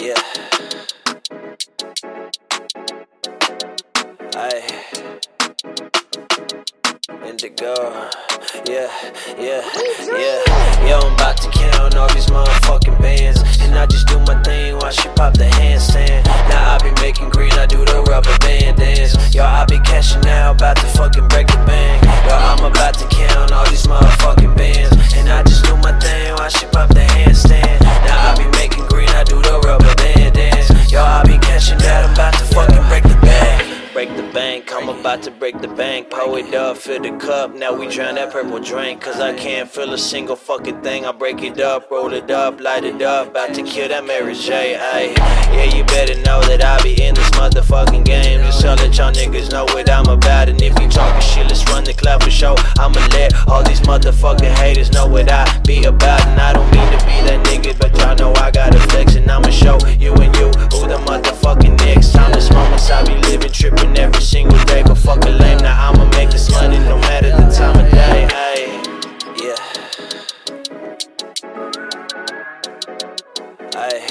Yeah. Aye. Indigo. Yeah, yeah, yeah. Yo, about to break the bank. Pour it up, fill the cup. Now we drown that purple drink. Cause I can't feel a single fucking thing. I break it up, roll it up, light it up. About to kill that Mary J. Yeah, you better know that I be in this motherfucking game. Just so that y'all niggas know what I'm about. And if you talking shit, let's run the club for show. I'ma let all these motherfucking haters know what I be about. And I don't mean to be that nigga, but y'all know I got a flex. And Ay.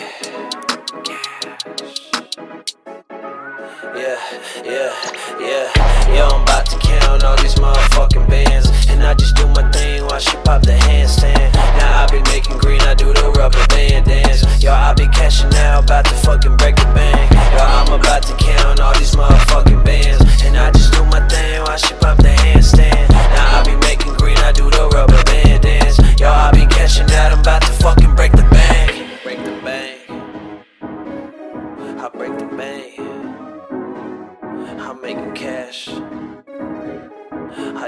Yeah, yeah, yeah. Yo, I'm about to count all these motherfucking bands. And I just do my thing while she pop the handstand. Now I be making green, I do the rubber band dance. Yo, I be cashing out, about to fucking break the bank. Yo, I'm about to count all these motherfucking making cash. I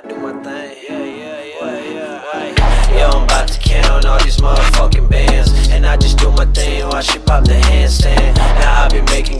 do my thing. Yeah, yeah, yeah, yeah. Aye. Yo, I'm about to count all these motherfucking bands. And I just do my thing while she pop the handstand. Now I be making